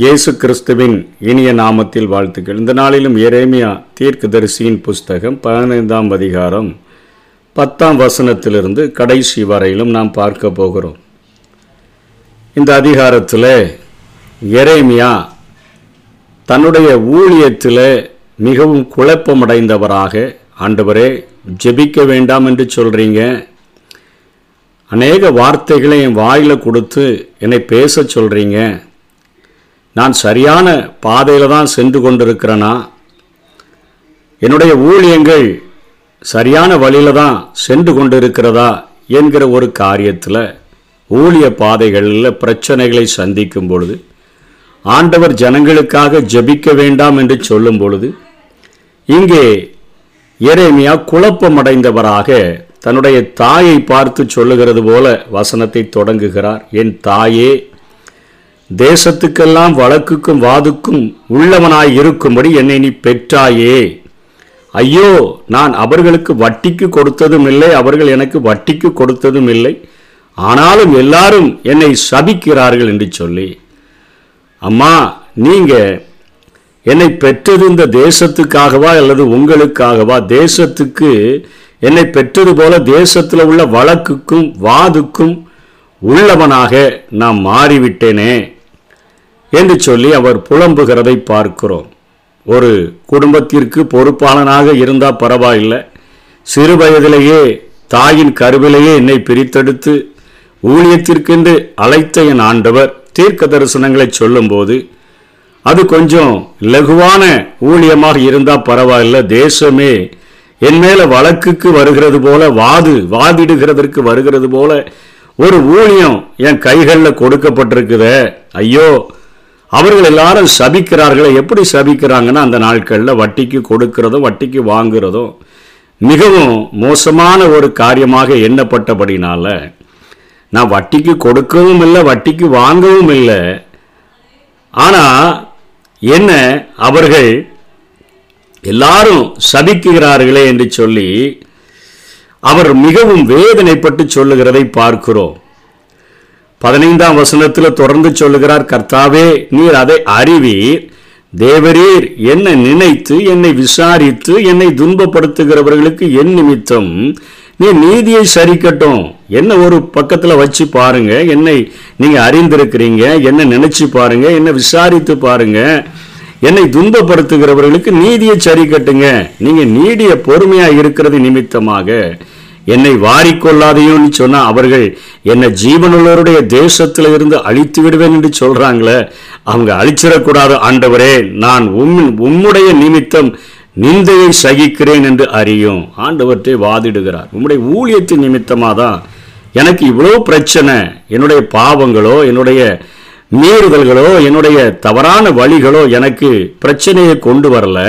இயேசு கிறிஸ்துவின் இனிய நாமத்தில் வாழ்த்துக்கள். இந்த நாளிலும் எரேமியா தீர்க்கதரிசியின் புஸ்தகம் பதினைந்தாம் அதிகாரம் பத்தாம் வசனத்திலிருந்து கடைசி வரையிலும் நாம் பார்க்க போகிறோம். இந்த அதிகாரத்தில் எரேமியா தன்னுடைய ஊழியத்தில் மிகவும் குழப்பமடைந்தவராக ஆண்டவரே ஜெபிக்க வேண்டாம் என்று சொல்கிறீங்க அநேக வார்த்தைகளை என் வாயில் கொடுத்து என்னை பேச சொல்கிறீங்க நான் சரியான பாதையில் தான் சென்று கொண்டிருக்கிறேனா? என்னுடைய ஊழியங்கள் சரியான வழியில் தான் சென்று கொண்டிருக்கிறதா என்கிற ஒரு காரியத்தில் ஊழிய பாதைகளில் பிரச்சனைகளை சந்திக்கும் பொழுது ஆண்டவர் ஜனங்களுக்காக ஜெபிக்க வேண்டாம் என்று சொல்லும் பொழுது இங்கே எரேமியா குழப்பமடைந்தவராக தன்னுடைய தாயை பார்த்து சொல்லுகிறது போல வசனத்தை தொடங்குகிறார். என் தாயே தேசத்துக்கெல்லாம் வழக்குக்கும் வாதுக்கும் உள்ளவனாய் இருக்கும்படி என்னை நீ பெற்றாயே. ஐயோ நான் அவர்களுக்கு வட்டிக்கு கொடுத்ததும் இல்லை அவர்கள் எனக்கு வட்டிக்கு கொடுத்ததும் இல்லை. ஆனாலும் எல்லாரும் என்னை சபிக்கிறார்கள் என்று சொல்லி அம்மா நீங்க என்னை பெற்றது இந்த தேசத்துக்காகவா அல்லது உங்களுக்காகவா? தேசத்துக்கு என்னை பெற்றது போல தேசத்தில் உள்ள வழக்குக்கும் வாதுக்கும் உள்ளவனாக நான் மாறிவிட்டேனே. என்று சொல்லி அவர் புலம்புகிறதை பார்க்கிறோம். ஒரு குடும்பத்திற்கு பொறுப்பாளனாக இருந்தால் பரவாயில்லை. சிறு வயதிலேயே தாயின் கருவிலேயே என்னை பிரித்தெடுத்து ஊழியத்திற்கென்று அழைத்த என் ஆண்டவர் தீர்க்க தரிசனங்களை சொல்லும்போது அது கொஞ்சம் லகுவான ஊழியமாக இருந்தால் பரவாயில்ல தேசமே என் மேலே வழக்குக்கு வருகிறது போல வாது வாதிடுகிறதற்கு வருகிறது போல ஒரு ஊழியம் என் கைகளில் கொடுக்கப்பட்டிருக்குதே. ஐயோ அவர்கள் எல்லாரும் சபிக்கிறார்களே எப்படி சபிக்கிறாங்கன்னா அந்த நாட்களில் வட்டிக்கு கொடுக்கிறதும் வட்டிக்கு வாங்குறதும் மிகவும் மோசமான ஒரு காரியமாக எண்ணப்பட்டபடினால நான் வட்டிக்கு கொடுக்கவும் இல்லை வட்டிக்கு வாங்கவும் இல்லை. ஆனால் என்ன அவர்கள் எல்லாரும் சபிக்கிறார்களே என்று சொல்லி அவர் மிகவும் வேதனைப்பட்டு சொல்லுகிறதை பார்க்கிறோம். பதினைந்தாம் வசனத்தில் தொடர்ந்து சொல்லுகிறார் கர்த்தாவே நீர் அதை அறிவீர். தேவரீர் என்னை நினைத்து என்னை விசாரித்து என்னை துன்பப்படுத்துகிறவர்களுக்கு என் நிமித்தம். நீ நீதியை சரிக்கட்டும். என்ன ஒரு பக்கத்தில் வச்சு பாருங்க என்னை நீங்கள் அறிந்திருக்கிறீங்க என்ன நினைச்சு பாருங்க என்ன விசாரித்து பாருங்க. என்னை துன்பப்படுத்துகிறவர்களுக்கு நீதியை சரி கட்டுங்க நீங்கள் நீடிய பொறுமையாக இருக்கிறது நிமித்தமாக. என்னை வாரிக்கொள்ளாதையோன்னு சொன்னால் அவர்கள் என்னை ஜீவனுள்ளவருடைய தேசத்தில் இருந்து அழித்து விடுவேன் என்று சொல்கிறாங்களே அவங்க அழிச்சிடக்கூடாது. ஆண்டவரே நான் உம் உம்முடைய நிமித்தம் நிந்தையை சகிக்கிறேன் என்று அறியும். ஆண்டவற்றை வாதிடுகிறார். உம்முடைய ஊழியத்தின் நிமித்தமாக தான் எனக்கு இவ்வளோ பிரச்சனை. என்னுடைய பாவங்களோ என்னுடைய மீறுதல்களோ என்னுடைய தவறான வழிகளோ எனக்கு பிரச்சனையை கொண்டு வரல.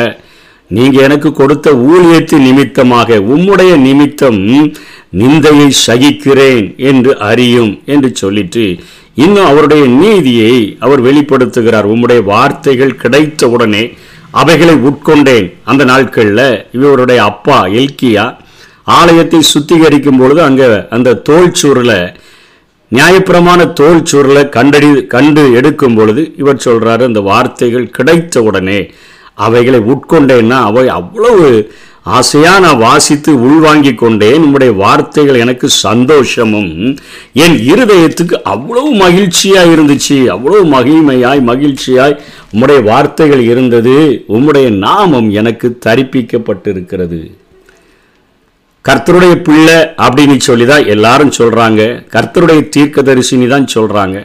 நீங்க எனக்கு கொடுத்த ஊழியத்தின் நிமித்தமாக உம்முடைய நிமித்தம் நிந்தையை சகிக்கிறேன் என்று அறியும் என்று சொல்லிட்டு இன்னும் அவருடைய நீதியை அவர் வெளிப்படுத்துகிறார். உம்முடைய வார்த்தைகள் கிடைத்த உடனே அவைகளை உட்கொண்டேன். அந்த நாட்களில் இவருடைய அப்பா எல்கியா ஆலயத்தை சுத்திகரிக்கும் பொழுது அங்கே அந்த தோல் சூரில் நியாயப்பிரமான தோல் சூரில் கண்டடி கண்டு எடுக்கும் பொழுது இவர் சொல்றாரு அந்த வார்த்தைகள் கிடைத்த உடனே அவைகளை உட்கொண்டேன்னா அவை அவ்வளவு ஆசையா நான் வாசித்து உள்வாங்கி கொண்டேன். உம்முடைய வார்த்தைகள் எனக்கு சந்தோஷமும். என் இருதயத்துக்கு அவ்வளவு மகிழ்ச்சியா இருந்துச்சு. அவ்வளவு மகிமையாய் மகிழ்ச்சியாய் உம்முடைய வார்த்தைகள் இருந்தது. உம்முடைய நாமம் எனக்கு தரிப்பிக்கப்பட்டிருக்கிறது. கர்த்தருடைய பிள்ளை அப்படின்னு சொல்லி தான் எல்லாரும் சொல்றாங்க. கர்த்தருடைய தீர்க்கதரிசினி தான் சொல்றாங்க.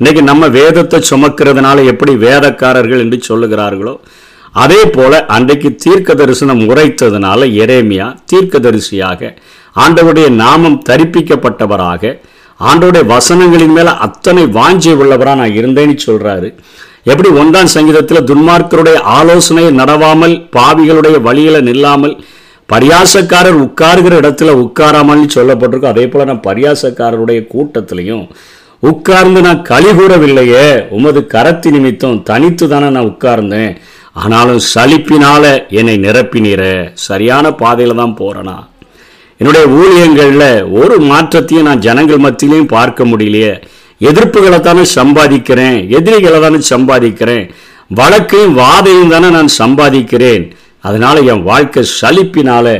இன்னைக்கு நம்ம வேதத்தை சுமக்கிறதுனால எப்படி வேதக்காரர்கள் என்று சொல்லுகிறார்களோ அதே போல அன்றைக்கு தீர்க்க தரிசனம் உரைத்ததுனால எரேமியா தீர்க்கதரிசியாக ஆண்டவருடைய நாமம் தரிப்பிக்கப்பட்டவராக ஆண்டோடைய வசனங்களின் மேல அத்தனை வாஞ்சி உள்ளவராக நான் இருந்தேன்னு சொல்றாரு. எப்படி ஒன்றாம் சங்கீதத்தில் துன்மார்க்கருடைய ஆலோசனையை நடவாமல் பாவிகளுடைய வழியில நில்லாமல் பரியாசக்காரர் உட்காருகிற இடத்துல உட்காராமல் சொல்லப்பட்டிருக்கும் அதே போல நான் பரியாசக்காரருடைய கூட்டத்திலையும் உட்கார்ந்து நான் களி கூறவில்லையே உமது கரத்தி நிமித்தம் தனித்து தானே நான் உட்கார்ந்தேன் ஆனாலும் சலிப்பினால என்னை நிரப்பினீர. சரியான பாதையில் தான் போகிறேனா என்னுடைய ஊழியங்களில் ஒரு மாற்றத்தையும் நான் ஜனங்கள் மத்தியிலையும் பார்க்க முடியலையே. எதிர்ப்புகளை தானே சம்பாதிக்கிறேன் எதிரிகளை தானே சம்பாதிக்கிறேன். வழக்கையும் வாதையும் தானே நான் சம்பாதிக்கிறேன். அதனால் என் வாழ்க்கை சலிப்பினால்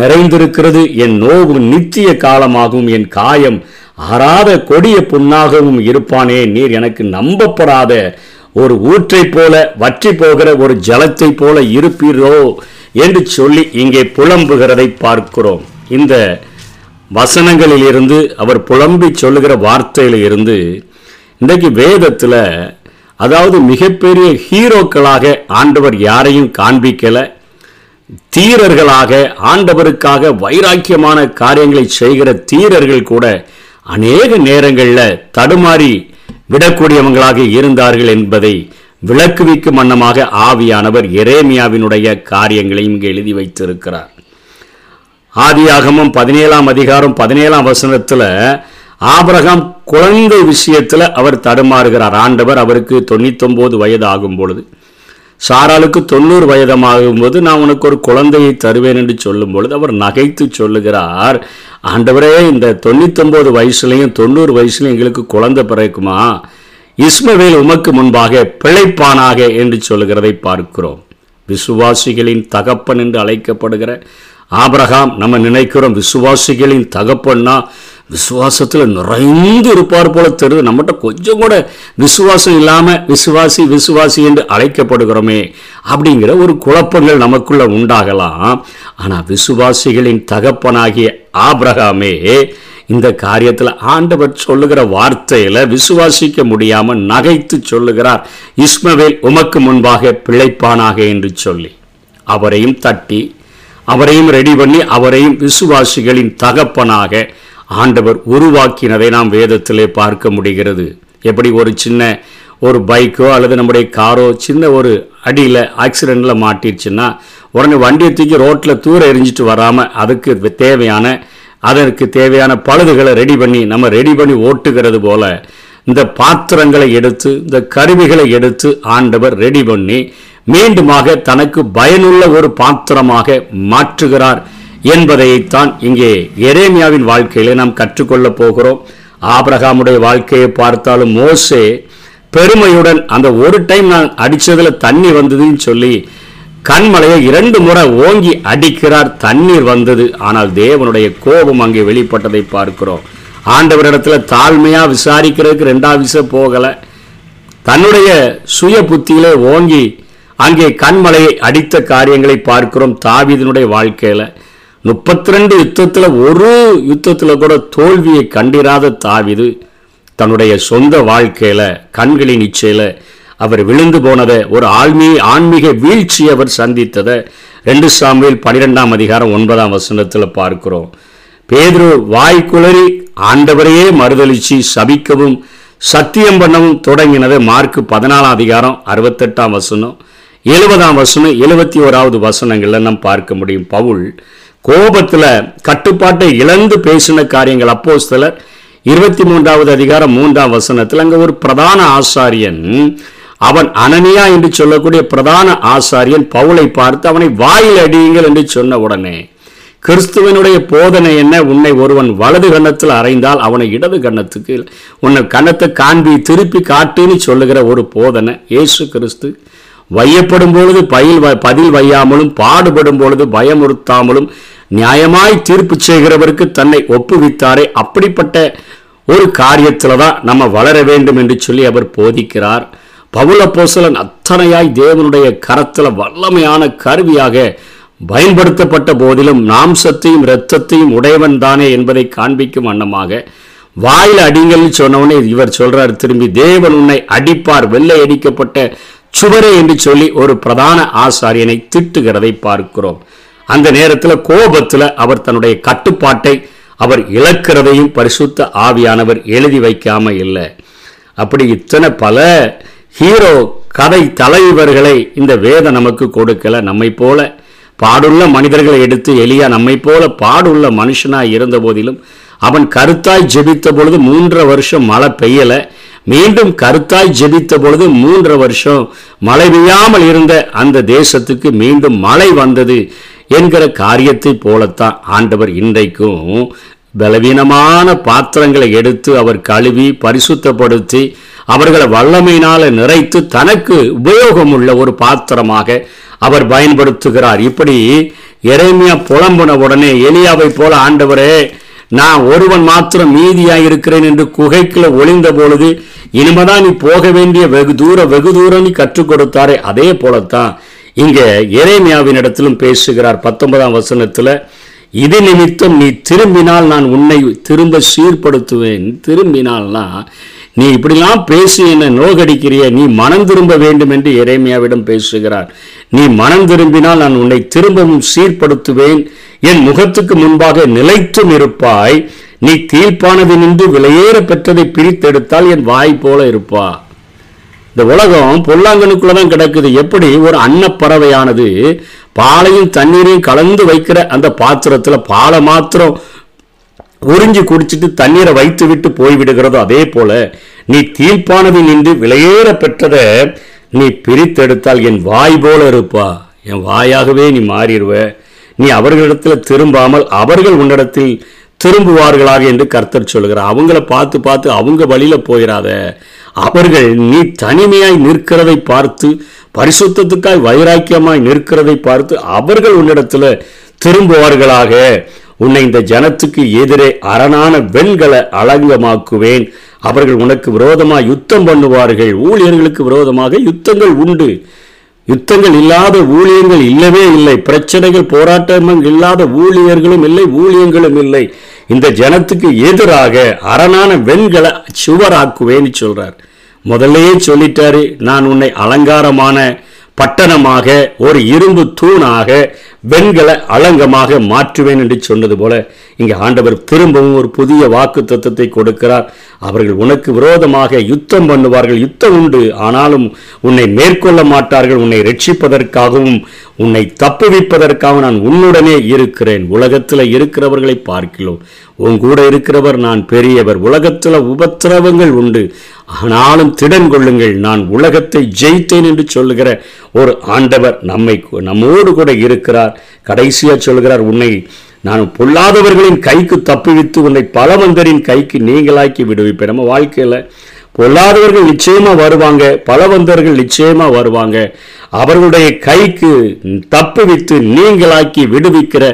நிறைந்திருக்கிறது. என் நோவு நித்திய காலமாகவும் என் காயம் ஆறாத கொடிய புண்ணாகவும் இருப்பானே. நீர் எனக்கு நம்பப்படாத ஒரு ஊற்றைப் போல வற்றி போகிற ஒரு ஜலத்தைப் போல இருப்பீரோ என்று சொல்லி இங்கே புலம்புகிறதை பார்க்கிறோம். இந்த வசனங்களில் இருந்து அவர் புலம்பி சொல்லுகிற வார்த்தையில இருந்து இன்றைக்கு வேதத்தில் அதாவது மிகப்பெரிய ஹீரோக்களாக ஆண்டவர் யாரையும் காண்பிக்கல தீரர்களாக ஆண்டவருக்காக வைராக்கியமான காரியங்களை செய்கிற தீரர்கள் கூட அநேக நேரங்களில் தடுமாறி விடக்கூடியவங்களாக இருந்தார்கள் என்பதை விளக்குவிக்கும் வண்ணமாக ஆவியானவர் எரேமியாவினுடைய காரியங்களையும் இங்கு எழுதி வைத்திருக்கிறார். ஆதியாகமும் பதினேழாம் அதிகாரம் பதினேழாம் வசனத்தில் ஆபரகாம் குழந்தை விஷயத்தில் அவர் தடுமாறுகிறார். ஆண்டவர் அவருக்கு தொண்ணூத்தொன்பது வயது ஆகும் பொழுது. சாராளுக்கு தொண்ணூறு வயதமாகும் போது நான் உனக்கு ஒரு குழந்தையை தருவேன் என்று சொல்லும் பொழுது அவர் நகைத்து சொல்லுகிறார் ஆண்டவரே இந்த தொண்ணூத்தொம்பது வயசுலையும் தொண்ணூறு வயசுலையும் எங்களுக்கு குழந்தை பிறக்குமா? இஸ்மவேல் உமக்கு முன்பாக பிழைப்பானாக? என்று சொல்லுகிறதை பார்க்கிறோம். விசுவாசிகளின் தகப்பன் என்று அழைக்கப்படுகிற ஆபரகாம் நம்ம நினைக்கிறோம் விசுவாசிகளின் தகப்பன்னா விசுவாசத்தில் நிறைந்து இருப்பார் போல தெரியுது. நம்மகிட்ட கொஞ்சம் கூட விசுவாசம் இல்லாமல் விசுவாசி விசுவாசி என்று அழைக்கப்படுகிறோமே அப்படிங்கிற ஒரு குழப்பங்கள் நமக்குள்ள உண்டாகலாம். ஆனால் விசுவாசிகளின் தகப்பனாகிய ஆபிரகாமே இந்த காரியத்தில் ஆண்டவர் சொல்லுகிற வார்த்தையில் விசுவாசிக்க முடியாமல் நகைத்து சொல்லுகிறார். இஸ்மவேல் உமக்கு முன்பாக பிழைப்பானாக என்று சொல்லி. அவரையும் தட்டி அவரையும் ரெடி பண்ணி அவரையும் விசுவாசிகளின் தகப்பனாக ஆண்டவர் உருவாக்கினதை நாம் வேதத்திலே பார்க்க முடிகிறது. எப்படி ஒரு சின்ன ஒரு பைக்கோ அல்லது நம்முடைய காரோ சின்ன ஒரு அடியில் ஆக்சிடெண்ட்டில் மாட்டிடுச்சுன்னா உடனே வண்டியை தூக்கி ரோட்டில் தூர எரிஞ்சிட்டு வராமல் அதுக்கு தேவையான அதற்கு தேவையான பழுதுகளை ரெடி பண்ணி நம்ம ரெடி பண்ணி ஓட்டுகிறது போல இந்த பாத்திரங்களை எடுத்து இந்த கருவிகளை எடுத்து ஆண்டவர் ரெடி பண்ணி மீண்டுமாக தனக்கு பயனுள்ள ஒரு பாத்திரமாக மாற்றுகிறார். என்பதைத்தான் இங்கே எரேமியாவின் வாழ்க்கையில நாம் கற்றுக்கொள்ளப் போகிறோம். ஆபிரகாமுடைய வாழ்க்கையை பார்த்தாலும் மோசே பெருமையுடன் அந்த ஒரு டைம் நான் அடித்ததில் தண்ணி வந்ததுன்னு சொல்லி கண்மலையை இரண்டு முறை ஓங்கி அடிக்கிறார் தண்ணீர் வந்தது. ஆனால் தேவனுடைய கோபம் அங்கே வெளிப்பட்டதை பார்க்கிறோம். ஆண்டவரிடத்துல தாழ்மையாக விசாரிக்கிறதுக்கு ரெண்டாவது விஷயம் போகலை. தன்னுடைய சுய புத்தியிலே ஓங்கி அங்கே கண்மலையை அடித்த காரியங்களை பார்க்கிறோம் தாவிதனுடைய வாழ்க்கையில். முப்பத்தி ரெண்டு யுத்தத்தில் ஒரு யுத்தத்தில் கூட தோல்வியை கண்டிராத தாவிது தன்னுடைய சொந்த வாழ்க்கையில் கண்களின் இச்சையில் அவர் விழுந்து போனதை ஒரு ஆழ்மீ ஆன்மீக வீழ்ச்சி அவர் சந்தித்ததை ரெண்டு சாமியில் பனிரெண்டாம் அதிகாரம் ஒன்பதாம் வசனத்தில் பார்க்கிறோம். பேதுரு வாய் குளறி ஆண்டவரையே மறுதளிச்சு சபிக்கவும் சத்தியம் பண்ணவும் தொடங்கினது மார்க் பதினாலாம் அதிகாரம் அறுபத்தெட்டாம் வசனம் எழுபதாம் வசனம் எழுபத்தி ஓராவது வசனங்கள்ல நாம் பார்க்க முடியும். பவுல் கோபத்துல கட்டுப்பாட்டை இழந்து பேசின காரியங்கள். அப்போ சிலர் இருபத்தி மூன்றாவது அதிகாரம் மூன்றாம் வசனத்தில் அங்க ஒரு பிரதான ஆசாரியன் அவன் அனனியா என்று சொல்லக்கூடிய பிரதான ஆசாரியன் பவுலை பார்த்து அவனை வாயில் அடியுங்கள் என்று சொன்ன உடனே கிறிஸ்துவனுடைய போதனை என்ன? உன்னை ஒருவன் வலது கன்னத்தில் அறைந்தால் அவனை இடது கன்னத்துக்கு உன்னை கன்னத்தை காண்பி திருப்பி காட்டுன்னு சொல்லுகிற ஒரு போதனை. இயேசு கிறிஸ்து வையப்படும் பொழுது பயில் வ- பதில் வையாமலும் பாடுபடும் பொழுது பயமுறுத்தாமலும் நியாயமாய் தீர்ப்பு செய்கிறவருக்கு தன்னை ஒப்புவித்தாரே. அப்படிப்பட்ட ஒரு காரியத்தில் தான் நம்ம வளர வேண்டும் என்று சொல்லி அவர் போதிக்கிறார். பவுல போசலன் அத்தனையாய் தேவனுடைய கரத்தில் வல்லமையான கருவியாக பயன்படுத்தப்பட்ட போதிலும் நாம்சத்தையும் இரத்தத்தையும் உடையவன் தானே என்பதை காண்பிக்கும் வண்ணமாக வாயில் அடிங்கள்னு சொன்னவனே இவர் சொல்றார் திரும்பி தேவன் உன்னை அடிப்பார் வெள்ளை அடிக்கப்பட்ட சுவரே என்று சொல்லி ஒரு பிரதான ஆசாரியனை திட்டுகிறதை பார்க்கிறோம். அந்த நேரத்தில் கோபத்தில் அவர் தன்னுடைய கட்டுப்பாட்டை அவர் இழக்கிறதையும் பரிசுத்த ஆவியானவர் எழுதி வைக்காம இல்லை. அப்படி இத்தனை பல ஹீரோ கதை தலைவர்களை இந்த வேதம் நமக்கு கொடுக்கல. நம்மை போல பாடுள்ள மனிதர்களை எடுத்து எளியா நம்மை போல பாடுள்ள மனுஷனாய் இருந்த போதிலும் அவன் கருத்தாய் ஜெபித்த பொழுது மூன்றரை வருஷம் மழை பெய்யலை. மீண்டும் கருத்தாய் ஜெபித்த பொழுது மூன்றரை வருஷம் மழை பெய்யாமல் இருந்த அந்த தேசத்துக்கு மீண்டும் மழை வந்தது. என்கிற காரியத்தை போலத்தான் ஆண்டவர் இன்றைக்கும் பலவீனமான பாத்திரங்களை எடுத்து அவர் கழுவி பரிசுத்தப்படுத்தி அவர்களை வல்லமையினால நிறைத்து தனக்கு உபயோகமுள்ள ஒரு பாத்திரமாக அவர் பயன்படுத்துகிறார். இப்படி இறைமையா புலம்புன உடனே எலியாவை போல ஆண்டவரே நான் ஒருவன் மாத்திரம் மீதியாக இருக்கிறேன் என்று குகைக்குள்ள ஒளிந்த பொழுது இனிமேதான் நீ போக வேண்டிய வெகு தூரம் வெகு தூரம் நீ கற்றுக் கொடுத்தாரே அதே போலத்தான் இங்கே எரேமியாவினிடத்திலும் பேசுகிறார் பத்தொன்பதாம் வசனத்தில் இது நிமித்தம் நீ திரும்பினால் நான் உன்னை திரும்ப சீர்படுத்துவேன். திரும்பினால்னா நீ இப்படிலாம் பேசி என்னை நோகடிக்கிறிய நீ மனம் திரும்ப வேண்டும் என்று எரேமியாவிடம் பேசுகிறார். நீ மனம் திரும்பினால் நான் உன்னை திரும்பவும் சீர்படுத்துவேன். என் முகத்துக்கு முன்பாக நிலைத்தும் இருப்பாய். நீ கீழ்ப்பானது நின்று விலையேற பெற்றதை பிரித்தெடுத்தால் என் வாய் போல இருப்பா. இந்த உலகம் பொல்லாங்கனுக்குள்ள தான் கிடக்குது. எப்படி? ஒரு அன்னப்பறவையானது பாலையும் தண்ணீரையும் கலந்து வைக்கிற அந்த பாத்திரத்தில் பாலை மாத்திரம் உறிஞ்சி குடிச்சிட்டு தண்ணீரை வைத்து விட்டு போய்விடுகிறதோ அதே போல நீ தீர்ப்பானது நின்று விலையேற பெற்றதை நீ பிரித்தெடுத்தால் என் வாய் போல இருப்பா. என் வாயாகவே நீ மாறிடுவ. நீ அவர்களிடத்தில் திரும்பாமல் அவர்கள் உன்னிடத்தில் திரும்புவார்களாக என்று கர்த்தர் சொல்கிறார் அவங்கள பார்த்து பார்த்து அவங்க வழியில போயிடாத அவர்கள் நீ தனிமையாய் நிற்கிறதை பார்த்து பரிசுத்தத்துக்காய் வைராக்கியமாய் நிற்கிறதை பார்த்து அவர்கள் உன்னிடத்தில் திரும்புவார்களாக. உன்னை இந்த ஜனத்துக்கு எதிரே அரணான வெண்களை அலங்கமாக்குவேன். அவர்கள் உனக்கு விரோதமாக யுத்தம் பண்ணுவார்கள். ஊழியர்களுக்கு விரோதமாக யுத்தங்கள் உண்டு. யுத்தங்கள் இல்லாத ஊழியங்கள் இல்லவே இல்லை. பிரச்சனைகள் போராட்டங்கள் இல்லாத ஊழியர்களும் இல்லை ஊழியங்களும் இல்லை. இந்த ஜனத்துக்கு எதிராக அரணான வெண்களை சுவராக்குவேன்னு சொல்றார். முதல்லயே சொல்லிட்டாரு நான் உன்னை அலங்காரமான பட்டணமாக ஒரு இரும்பு தூணாக வெண்கல அலங்கமாக மாற்றுவேன் என்று சொன்னது போல இங்கே ஆண்டவர் திரும்பவும் ஒரு புதிய வாக்கு தத்துவத்தை கொடுக்கிறார். அவர்கள் உனக்கு விரோதமாக யுத்தம் பண்ணுவார்கள் யுத்தம் உண்டு. ஆனாலும் உன்னை மேற்கொள்ள மாட்டார்கள் உன்னை ரட்சிப்பதற்காகவும் உன்னை தப்புவிப்பதற்காக நான் உன்னுடனே இருக்கிறேன். உலகத்தில் இருக்கிறவர்களை பார்க்கிறோம். உன் கூட இருக்கிறவர் நான் பெரியவர். உலகத்தில் உபத்திரவங்கள் உண்டு. ஆனாலும் திடன் கொள்ளுங்கள் நான் உலகத்தை ஜெயித்தேன் என்று சொல்லுகிற ஒரு ஆண்டவர் நம்மை நம்மோடு கூட இருக்கிறார். கடைசியா சொல்கிறார் உன்னை நான் பொல்லாதவர்களின் கைக்கு தப்புவித்து உன்னை பலவந்தரின் கைக்கு நீங்களாக்கி விடுவிப்பேன் நம்ம வாழ்க்கையில் பொல்லாதவர்கள் நிச்சயமா வருவாங்க பலவந்தர்கள் நிச்சயமா வருவாங்க. அவர்களுடைய கைக்கு தப்புவித்து நீங்களாக்கி விடுவிக்கிற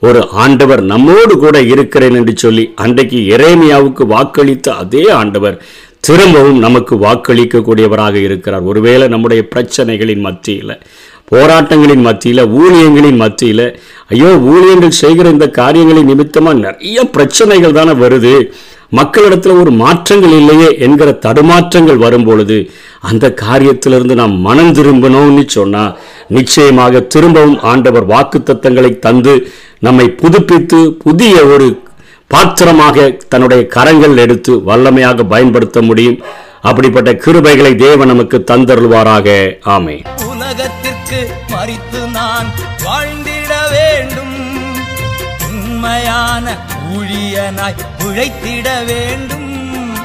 ஒரு ஆண்டவர் நம்மோடு கூட இருக்கிறேன் என்று சொல்லி அன்றைக்கு எரேமியாவுக்கு வாக்களித்த அதே ஆண்டவர் திரும்பவும் நமக்கு வாக்களிக்கக்கூடியவராக இருக்கிறார். ஒருவேளை நம்முடைய பிரச்சனைகளின் மத்தியில் போராட்டங்களின் மத்தியில் ஊழியங்களின் மத்தியில் ஐயோ ஊழியங்கள் செய்கிற இந்த காரியங்களை நிமித்தமாக நிறைய பிரச்சனைகள் தானே வருது. மக்களிடத்தில் ஒரு மாற்றங்கள் இல்லையே என்கிற தடுமாற்றங்கள் வரும் பொழுது அந்த காரியத்திலிருந்து நாம் மனம் திரும்பணும்னு சொன்னால் நிச்சயமாக திரும்பவும் ஆண்டவர் வாக்குத்தத்தங்களை தந்து நம்மை புதுப்பித்து புதிய ஒரு பாத்திரமாக தன்னுடைய கரங்கள் எடுத்து வல்லமையாக பயன்படுத்த முடியும். அப்படிப்பட்ட கிருபைகளை தேவன் நமக்கு தந்தருள்வாராக. ஆமை உலகத்திற்கு மறித்து நான் வாழ்ந்திட வேண்டும். உண்மையான ஊழியனாய் உழைத்திட வேண்டும்.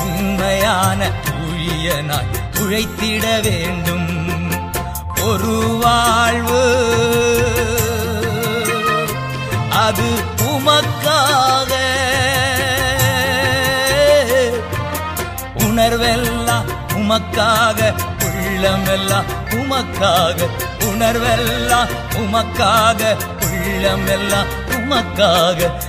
உண்மையான ஊழியனாய் உழைத்திட வேண்டும். ஒரு வாழ்வு அது உமக்காக. உணர்வெல்லாம் உமக்காக உள்ளமெல்லாம் உமக்காக உணர்வெல்லாம் உமக்காக உள்ளமெல்லாம் உமக்காக